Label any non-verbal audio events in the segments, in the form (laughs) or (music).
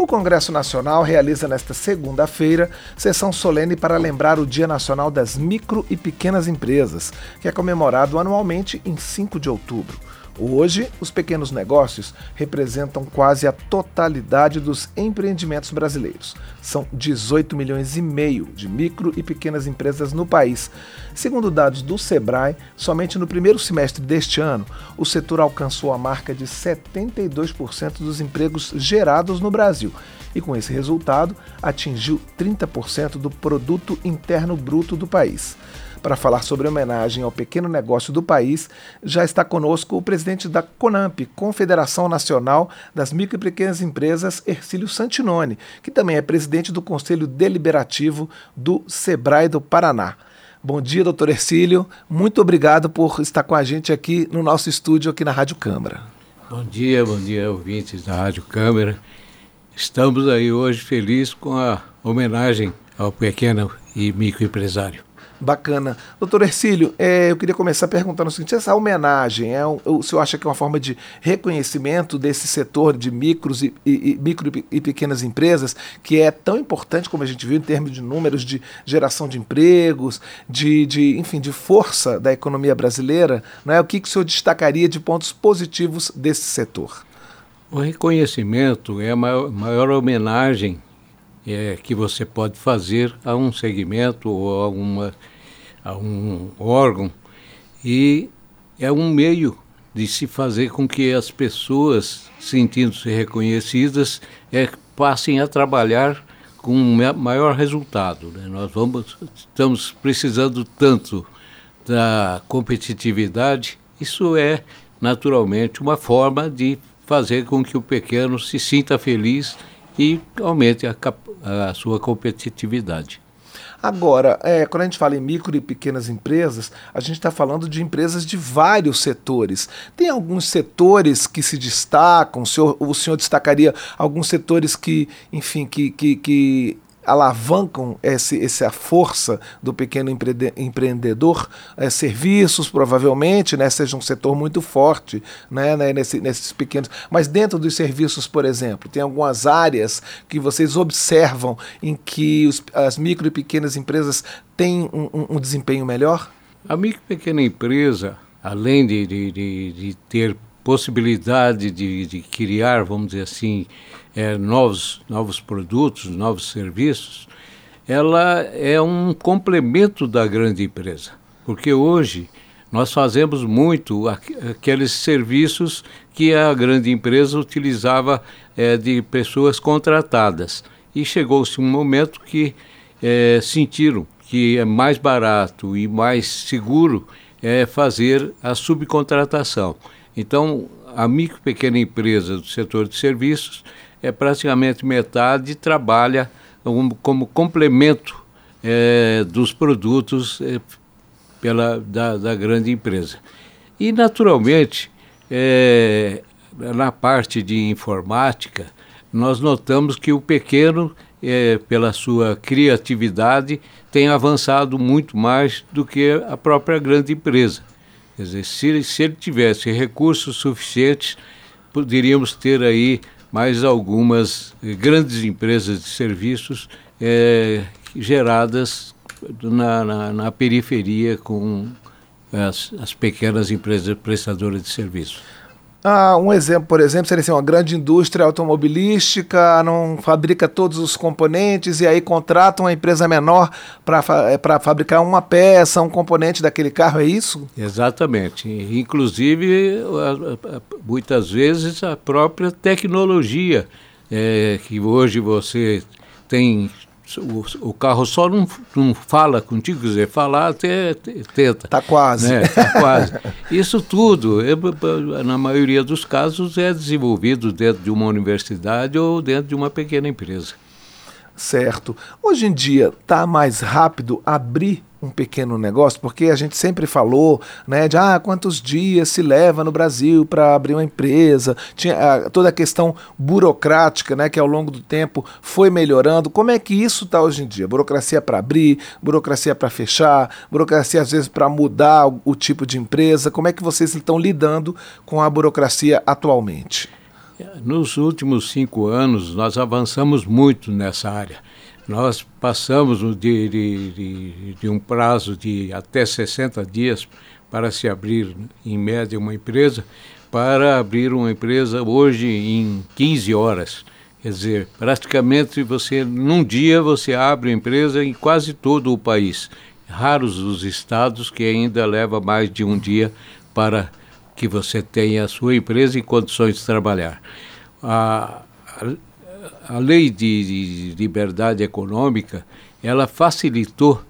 O Congresso Nacional realiza nesta segunda-feira sessão solene para lembrar o Dia Nacional das Micro e Pequenas Empresas, que é comemorado anualmente em 5 de outubro. Hoje, os pequenos negócios representam quase a totalidade dos empreendimentos brasileiros. São 18 milhões e meio de micro e pequenas empresas no país. Segundo dados do Sebrae, somente no primeiro semestre deste ano, o setor alcançou a marca de 72% dos empregos gerados no Brasil e, com esse resultado, atingiu 30% do produto interno bruto do país. Para falar sobre homenagem ao pequeno negócio do país, já está conosco o presidente da CONAMP, Confederação Nacional das Micro e Pequenas Empresas, Ercílio Santinoni, que também é presidente do Conselho Deliberativo do SEBRAE do Paraná. Bom dia, doutor Ercílio. Muito obrigado por estar com a gente aqui no nosso estúdio, aqui na Rádio Câmara. Bom dia, bom dia, ouvintes da Rádio Câmara. Estamos aí hoje felizes com a homenagem ao pequeno e microempresário. Bacana. Doutor Ercílio, é, eu queria começar perguntando o seguinte: essa homenagem, é, o senhor acha que é uma forma de reconhecimento desse setor de micros e, e, micro e pequenas empresas, que é tão importante, como a gente viu, em termos de números de geração de empregos, de, de enfim, de força da economia brasileira? Não é? O que, que o senhor destacaria de pontos positivos desse setor? O reconhecimento é a maior, maior homenagem é, que você pode fazer a um segmento ou a, uma, a um órgão e é um meio de se fazer com que as pessoas, sentindo-se reconhecidas, é, passem a trabalhar com maior resultado. Né? Nós vamos, estamos precisando tanto da competitividade, isso é naturalmente uma forma de fazer com que o pequeno se sinta feliz e aumente a, a sua competitividade. Agora, é, quando a gente fala em micro e pequenas empresas, a gente está falando de empresas de vários setores. Tem alguns setores que se destacam, o senhor, o senhor destacaria alguns setores que, enfim, que, que, que alavancam esse, essa força do pequeno empre empreendedor, é, serviços provavelmente, né, seja um setor muito forte né, né, nesse, nesses pequenos. Mas dentro dos serviços, por exemplo, tem algumas áreas que vocês observam em que os, as micro e pequenas empresas têm um, um, um desempenho melhor? A micro e pequena empresa, além de, de, de, de ter possibilidade de, de criar, vamos dizer assim, é, novos, novos produtos, novos serviços, ela é um complemento da grande empresa. Porque hoje nós fazemos muito aqueles serviços que a grande empresa utilizava é, de pessoas contratadas. E chegou-se um momento que é, sentiram que é mais barato e mais seguro é fazer a subcontratação. Então, a micro e pequena empresa do setor de serviços é praticamente metade trabalha como, como complemento é, dos produtos é, pela, da, da, grande empresa. E, naturalmente, é, na parte de informática, nós notamos que o pequeno, é, pela sua criatividade, tem avançado muito mais do que a própria grande empresa. Quer dizer, se, se ele tivesse recursos suficientes, poderíamos ter aí mais algumas grandes empresas de serviços é, geradas na, na, na, periferia com as, as pequenas empresas prestadoras de serviços. Ah, um exemplo, por exemplo, seria assim, uma grande indústria automobilística, não fabrica todos os componentes e aí contrata uma empresa menor para é, fabricar uma peça, um componente daquele carro, é isso? Exatamente. Inclusive, muitas vezes, a própria tecnologia é, que hoje você tem o, o, carro só não, não fala contigo, quer dizer, falar até tenta. Está quase. Né? Tá quase. Isso tudo, é, na maioria dos casos, é desenvolvido dentro de uma universidade ou dentro de uma pequena empresa. Certo. Hoje em dia, está mais rápido abrir um pequeno negócio, porque a gente sempre falou, né, de ah, quantos dias se leva no Brasil para abrir uma empresa, tinha ah, toda a questão burocrática, né, que ao longo do tempo foi melhorando. Como é que isso está hoje em dia? Burocracia para abrir, burocracia para fechar, burocracia às vezes para mudar o, o tipo de empresa. Como é que vocês estão lidando com a burocracia atualmente? Nos últimos cinco anos, nós avançamos muito nessa área. Nós passamos de, de, de, de um prazo de até 60 dias para se abrir, em média, uma empresa, para abrir uma empresa hoje em 15 horas. Quer dizer, praticamente você, num dia, você abre empresa em quase todo o país. Raros os estados que ainda leva mais de um dia para que você tenha a sua empresa em condições de trabalhar. A, a, lei de, de, liberdade econômica, ela facilitou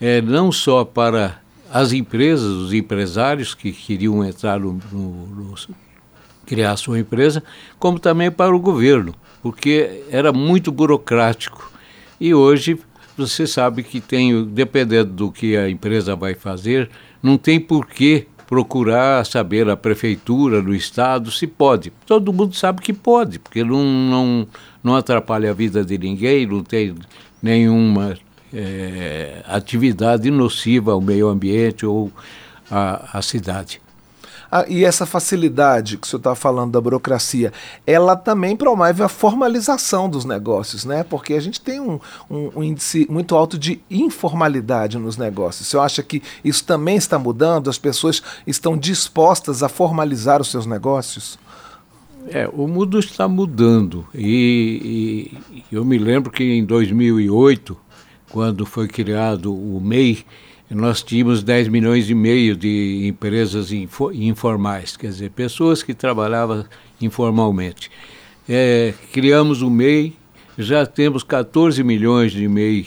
é, não só para as empresas, os empresários que queriam entrar no, no, no criar sua empresa, como também para o governo porque era muito burocrático. E hoje você sabe que tem, dependendo do que a empresa vai fazer, não tem por que procurar saber a prefeitura, no estado, se pode. Todo mundo sabe que pode, porque não, não, não atrapalha a vida de ninguém, não tem nenhuma é, atividade nociva ao meio ambiente ou à, à cidade. Ah, e essa facilidade que o senhor está falando da burocracia, ela também promove a formalização dos negócios, né? Porque a gente tem um, um, um índice muito alto de informalidade nos negócios. O senhor acha que isso também está mudando? As pessoas estão dispostas a formalizar os seus negócios? É, o mundo está mudando. E, e eu me lembro que em 2008, quando foi criado o MEI, nós tínhamos 10 milhões e meio de empresas informais, quer dizer, pessoas que trabalhavam informalmente. É, criamos o MEI, já temos 14 milhões de MEI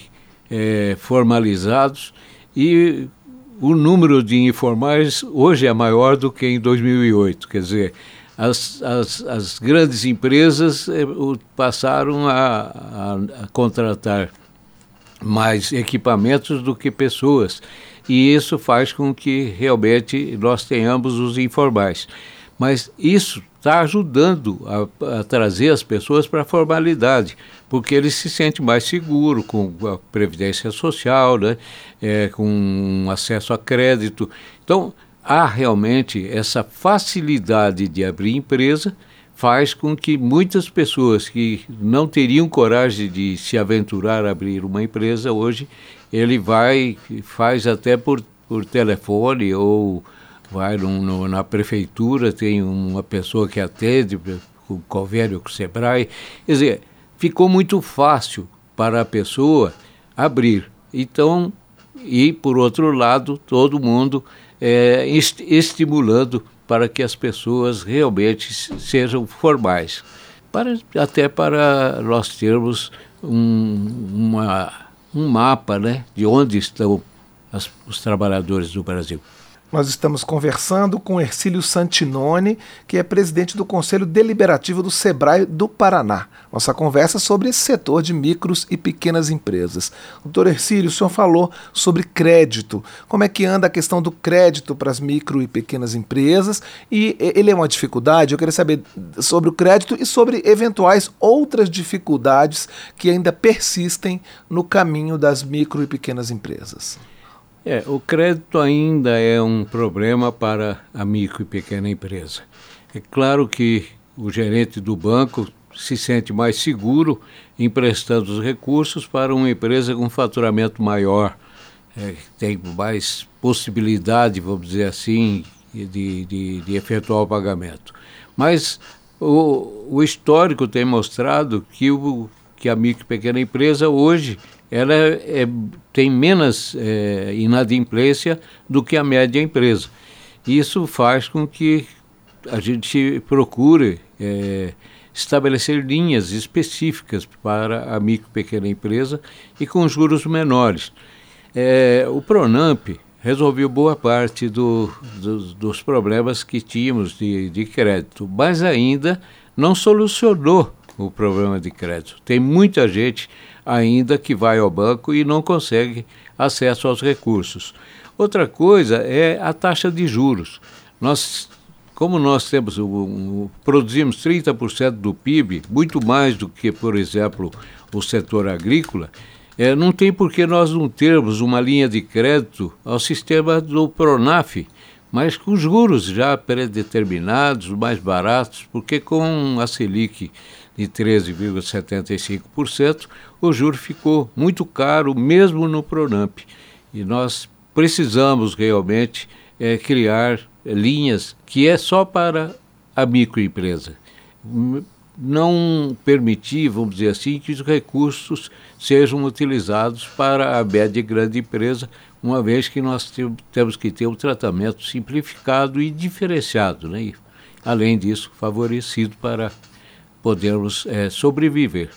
é, formalizados e o número de informais hoje é maior do que em 2008, quer dizer, as, as, as grandes empresas é, passaram a, a, a contratar mais equipamentos do que pessoas. E isso faz com que realmente nós tenhamos os informais. Mas isso está ajudando a, a, trazer as pessoas para a formalidade, porque eles se sentem mais seguros com a previdência social, né? É, com acesso a crédito. Então, há realmente essa facilidade de abrir empresa faz com que muitas pessoas que não teriam coragem de se aventurar a abrir uma empresa hoje ele vai faz até por, por telefone ou vai no, no, na prefeitura tem uma pessoa que atende com convênio com o Sebrae. Quer dizer ficou muito fácil para a pessoa abrir. Então e por outro lado todo mundo é, est estimulando para que as pessoas realmente sejam formais, para, até para nós termos um, uma, um mapa né, de onde estão as, os trabalhadores do Brasil. Nós estamos conversando com Ercílio Santinoni, que é presidente do Conselho Deliberativo do SEBRAE do Paraná. Nossa conversa sobre esse setor de micros e pequenas empresas. Doutor Ercílio, o senhor falou sobre crédito. Como é que anda a questão do crédito para as micro e pequenas empresas? E ele é uma dificuldade? Eu queria saber sobre o crédito e sobre eventuais outras dificuldades que ainda persistem no caminho das micro e pequenas empresas. É, o crédito ainda é um problema para a micro e pequena empresa. É claro que o gerente do banco se sente mais seguro emprestando os recursos para uma empresa com faturamento maior, é, tem mais possibilidade, vamos dizer assim, de, de, de efetuar o pagamento. Mas o, o histórico tem mostrado que, o, que a micro e pequena empresa hoje ela é, tem menos é, inadimplência do que a média empresa. Isso faz com que a gente procure é, estabelecer linhas específicas para a micro e pequena empresa e com juros menores. É, o Pronamp resolveu boa parte do, do, dos problemas que tínhamos de, de crédito, mas ainda não solucionou o problema de crédito. Tem muita gente ainda que vai ao banco e não consegue acesso aos recursos. Outra coisa é a taxa de juros. Nós, como nós temos produzimos 30% do PIB, muito mais do que, por exemplo, o setor agrícola, é, não tem por que nós não termos uma linha de crédito ao sistema do Pronaf, mas com juros já predeterminados, mais baratos, porque com a Selic de 13,75%, o juro ficou muito caro, mesmo no Pronamp. E nós precisamos realmente é, criar linhas que é só para a microempresa. Não permitir, vamos dizer assim, que os recursos sejam utilizados para a média e grande empresa, uma vez que nós temos que ter um tratamento simplificado e diferenciado, né? E, além disso, favorecido para podermos é, sobreviver.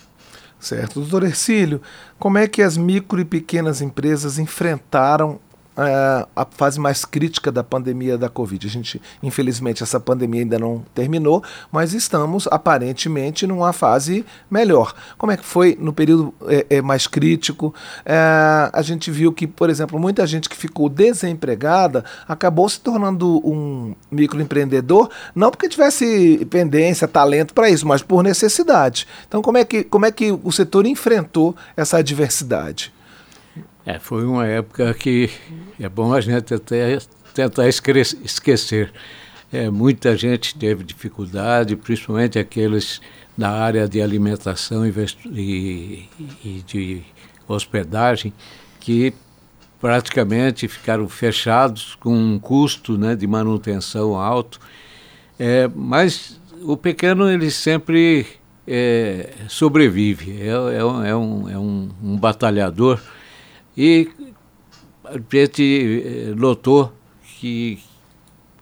Certo. Doutor Ercílio, como é que as micro e pequenas empresas enfrentaram é, a fase mais crítica da pandemia da Covid. A gente, infelizmente, essa pandemia ainda não terminou, mas estamos aparentemente numa fase melhor. Como é que foi no período é, é, mais crítico? É, a gente viu que, por exemplo, muita gente que ficou desempregada acabou se tornando um microempreendedor, não porque tivesse pendência, talento para isso, mas por necessidade. Então, como é que, como é que o setor enfrentou essa adversidade? É, foi uma época que é bom a gente até tentar esquecer. É, muita gente teve dificuldade, principalmente aqueles na área de alimentação e, e de hospedagem, que praticamente ficaram fechados com um custo né, de manutenção alto. É, mas o pequeno ele sempre é, sobrevive, é, é, é, um, é um, um batalhador e a gente eh, notou que,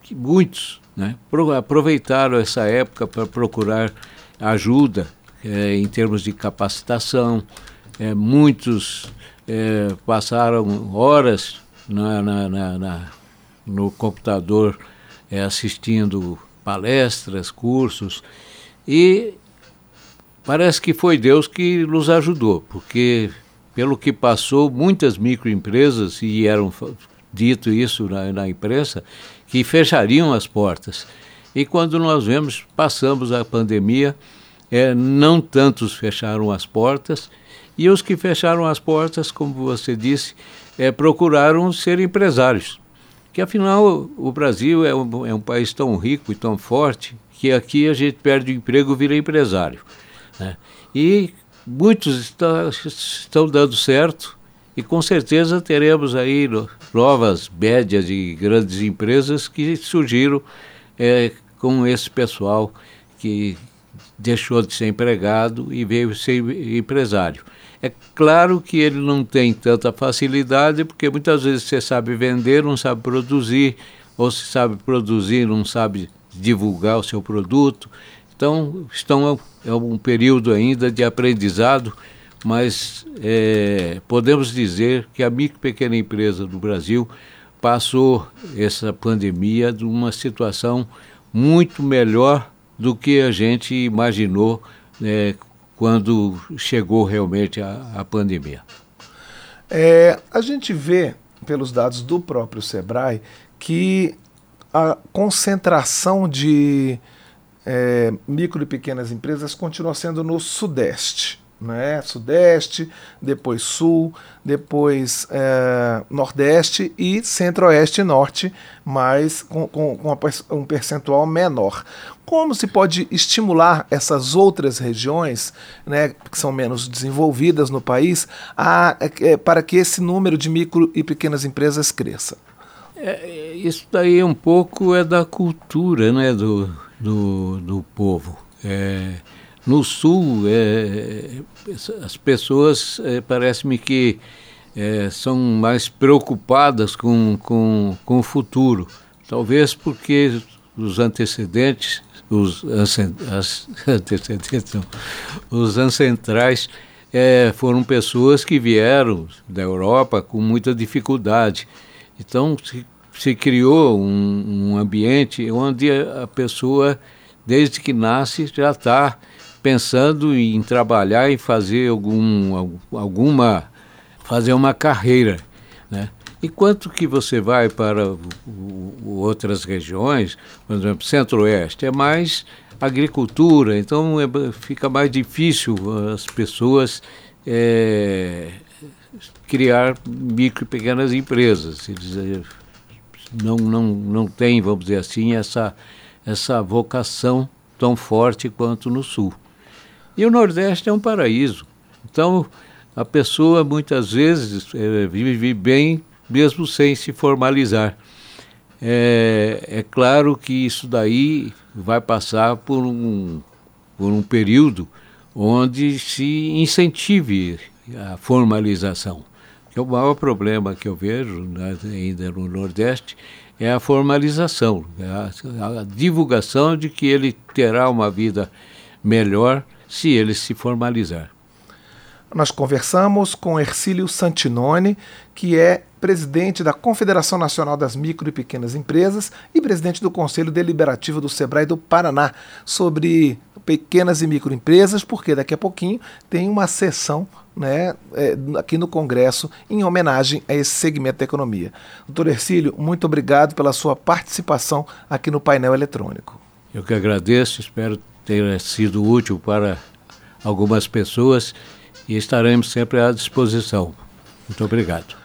que muitos né, aproveitaram essa época para procurar ajuda é, em termos de capacitação. É, muitos é, passaram horas na, na, na, na no computador assistindo palestras, cursos, e parece que foi Deus que nos ajudou, porque pelo que passou, muitas microempresas, e eram dito isso na, na imprensa, que fechariam as portas. E quando nós vemos, passamos a pandemia, é, não tantos fecharam as portas, e os que fecharam as portas, como você disse, é, procuraram ser empresários. Que afinal o Brasil é um, é um país tão rico e tão forte que aqui a gente perde o emprego e vira empresário. Né? E muitos está, estão dando certo e com certeza teremos aí novas médias de grandes empresas que surgiram é, com esse pessoal que deixou de ser empregado e veio ser empresário. É claro que ele não tem tanta facilidade, porque muitas vezes você sabe vender, não sabe produzir, ou se sabe produzir, não sabe divulgar o seu produto. Então, estão é um período ainda de aprendizado, mas é, podemos dizer que a micro e pequena empresa do Brasil passou essa pandemia de uma situação muito melhor do que a gente imaginou né, quando chegou realmente a, a pandemia. É, a gente vê, pelos dados do próprio Sebrae, que a concentração de é, micro e pequenas empresas continua sendo no Sudeste. Né? Sudeste, depois Sul, depois é, Nordeste e Centro-Oeste e Norte, mas com, com, com, um percentual menor. Como se pode estimular essas outras regiões, né, que são menos desenvolvidas no país, a, é, para que esse número de micro e pequenas empresas cresça? É, isso daí um pouco é da cultura né, do, do, do povo. É, no sul, é, as pessoas, é, parece-me que é, são mais preocupadas com, com, com o futuro. Talvez porque os antecedentes, os, as, (laughs) antecedentes, não, os ancestrais é, foram pessoas que vieram da Europa com muita dificuldade. Então, se se criou um, um ambiente onde a pessoa, desde que nasce, já está pensando em trabalhar e fazer algum, alguma fazer uma carreira, né? Enquanto que você vai para o, o, outras regiões, por exemplo, Centro-Oeste, é mais agricultura, então é, fica mais difícil as pessoas é, criar micro e pequenas empresas. Eles não, não, não têm, vamos dizer assim, essa, essa vocação tão forte quanto no Sul. E o Nordeste é um paraíso. Então, a pessoa muitas vezes é, vive bem mesmo sem se formalizar. É, é, claro que isso daí vai passar por um, por um período onde se incentive a formalização. É o maior problema que eu vejo né, ainda no Nordeste é a formalização, é a, a divulgação de que ele terá uma vida melhor se ele se formalizar. Nós conversamos com Ercílio Santinoni, que é presidente da Confederação Nacional das Micro e Pequenas Empresas e presidente do Conselho Deliberativo do Sebrae do Paraná, sobre pequenas e microempresas, porque daqui a pouquinho tem uma sessão né, é, aqui no Congresso em homenagem a esse segmento da economia. Doutor Ercílio, muito obrigado pela sua participação aqui no painel eletrônico. Eu que agradeço, espero ter sido útil para algumas pessoas e estaremos sempre à disposição. Muito obrigado.